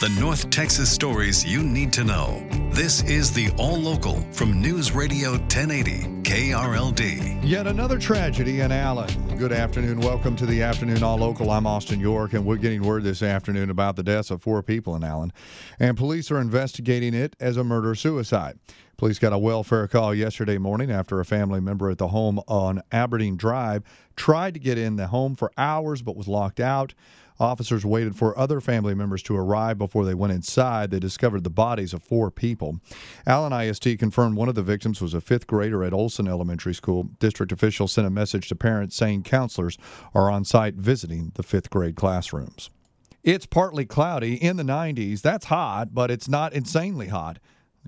The North Texas stories you need to know. This is the All Local from News Radio 1080 KRLD. Yet another tragedy in Allen. Good afternoon. Welcome to the Afternoon All Local. I'm Austin York, and we're getting word this afternoon about the deaths of four people in Allen. And police are investigating it as a murder suicide. Police got a welfare call yesterday morning after a family member at the home on Aberdeen Drive tried to get in the home for hours but was locked out. Officers waited for other family members to arrive before they went inside. They discovered the bodies of four people. Allen ISD confirmed one of the victims was a fifth grader at Olson Elementary School. District officials sent a message to parents saying counselors are on site visiting the fifth grade classrooms. It's partly cloudy in the 90s. That's hot, but it's not insanely hot.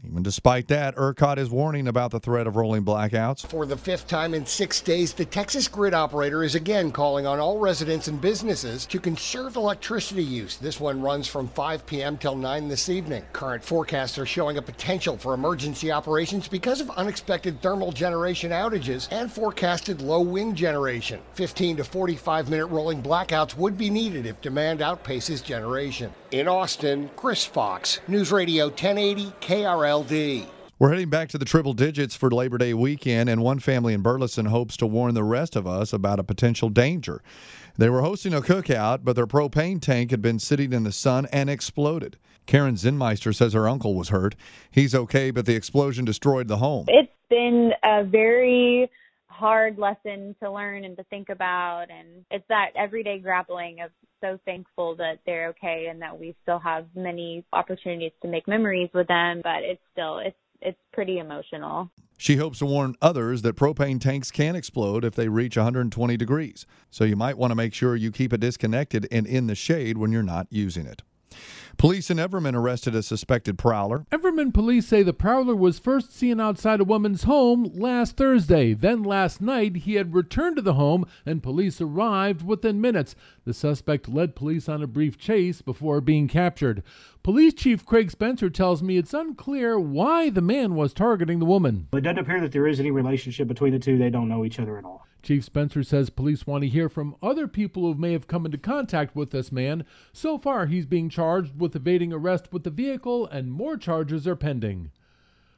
Even despite that, ERCOT is warning about the threat of rolling blackouts. For the fifth time in six days, the Texas grid operator is again calling on all residents and businesses to conserve electricity use. This one runs from 5 p.m. till 9 this evening. Current forecasts are showing a potential for emergency operations because of unexpected thermal generation outages and forecasted low wind generation. 15 to 45 minute rolling blackouts would be needed if demand outpaces generation. In Austin, Chris Fox, News Radio 1080 KRLD. We're heading back to the triple digits for Labor Day weekend, and one family in Burleson hopes to warn the rest of us about a potential danger. They were hosting a cookout, but their propane tank had been sitting in the sun and exploded. Karen Zinmeister says her uncle was hurt. He's okay, but the explosion destroyed the home. It's been a very hard lesson to learn and to think about. And it's that everyday grappling of so thankful that they're okay and that we still have many opportunities to make memories with them but it's still it's it's pretty emotional. She hopes to warn others that propane tanks can explode if they reach 120 degrees. So you might want to make sure you keep it disconnected and in the shade when you're not using it Police in Everman arrested a suspected prowler. Everman police say the prowler was first seen outside a woman's home last Thursday. Then last night, he had returned to the home and police arrived within minutes. The suspect led police on a brief chase before being captured. Police Chief Craig Spencer tells me it's unclear why the man was targeting the woman. It doesn't appear that there is any relationship between the two. They don't know each other at all. Chief Spencer says police want to hear from other people who may have come into contact with this man. So far, he's being charged with evading arrest with the vehicle, and more charges are pending.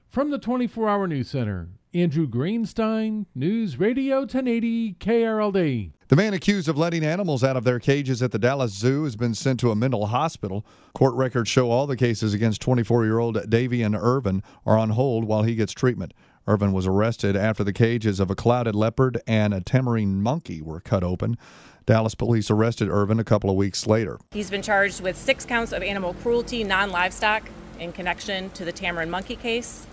From the 24 Hour News Center, Andrew Greenstein, News Radio 1080 KRLD. The man accused of letting animals out of their cages at the Dallas Zoo has been sent to a mental hospital. Court records show all the cases against 24 year old Davion Irvin are on hold while he gets treatment. Irvin was arrested after the cages of a clouded leopard and a tamarin monkey were cut open. Dallas police arrested Irvin a couple of weeks later. He's been charged with six counts of animal cruelty, non livestock, in connection to the tamarin monkey case.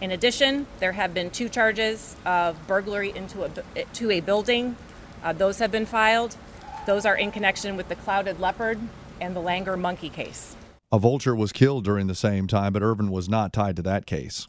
In addition, there have been two charges of burglary into a, to a building. Uh, those have been filed. Those are in connection with the clouded leopard and the langur monkey case. A vulture was killed during the same time, but Irvin was not tied to that case.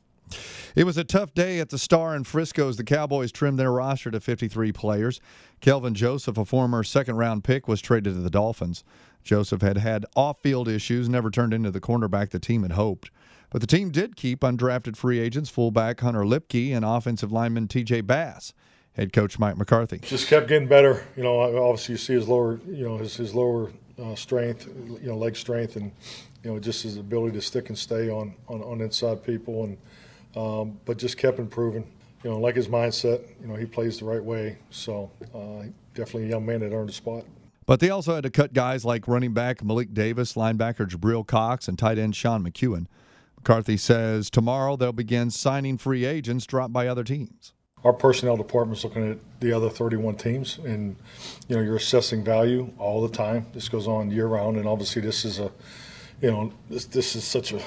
It was a tough day at the Star in Frisco as the Cowboys trimmed their roster to 53 players. Kelvin Joseph, a former second round pick, was traded to the Dolphins. Joseph had had off field issues, never turned into the cornerback the team had hoped. But the team did keep undrafted free agents fullback Hunter Luepke and offensive lineman TJ Bass. Head coach Mike McCarthy just kept getting better. You know, obviously you see his lower, you know, his, his lower uh, strength, you know, leg strength, and you know, just his ability to stick and stay on on, on inside people and um, but just kept improving. You know, like his mindset, you know, he plays the right way. So uh, definitely a young man that earned a spot. But they also had to cut guys like running back Malik Davis, linebacker Jabril Cox, and tight end Sean McKeon. McCarthy says tomorrow they'll begin signing free agents dropped by other teams. Our personnel department's looking at the other 31 teams, and you know you're assessing value all the time. This goes on year round, and obviously this is a, you know, this this is such a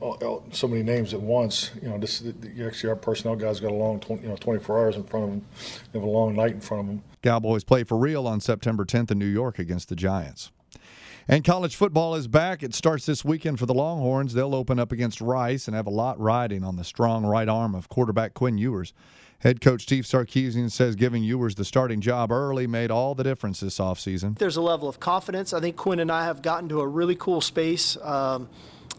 so many names at once. You know, this actually our personnel guys got a long, 20, you know, 24 hours in front of them. They have a long night in front of them. Cowboys play for real on September 10th in New York against the Giants. And college football is back. It starts this weekend for the Longhorns. They'll open up against Rice and have a lot riding on the strong right arm of quarterback Quinn Ewers. Head coach Steve Sarkisian says giving Ewers the starting job early made all the difference this offseason. There's a level of confidence. I think Quinn and I have gotten to a really cool space. Um,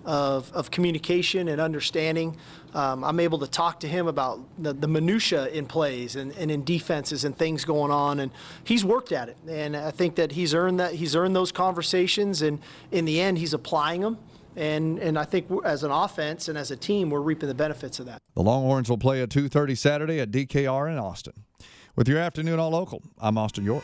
of, of communication and understanding. Um, I'm able to talk to him about the, the minutia in plays and, and in defenses and things going on, and he's worked at it. And I think that he's earned that he's earned those conversations, and in the end, he's applying them. And, and I think as an offense and as a team, we're reaping the benefits of that. The Longhorns will play at 2:30 Saturday at DKR in Austin. With your afternoon all local, I'm Austin York.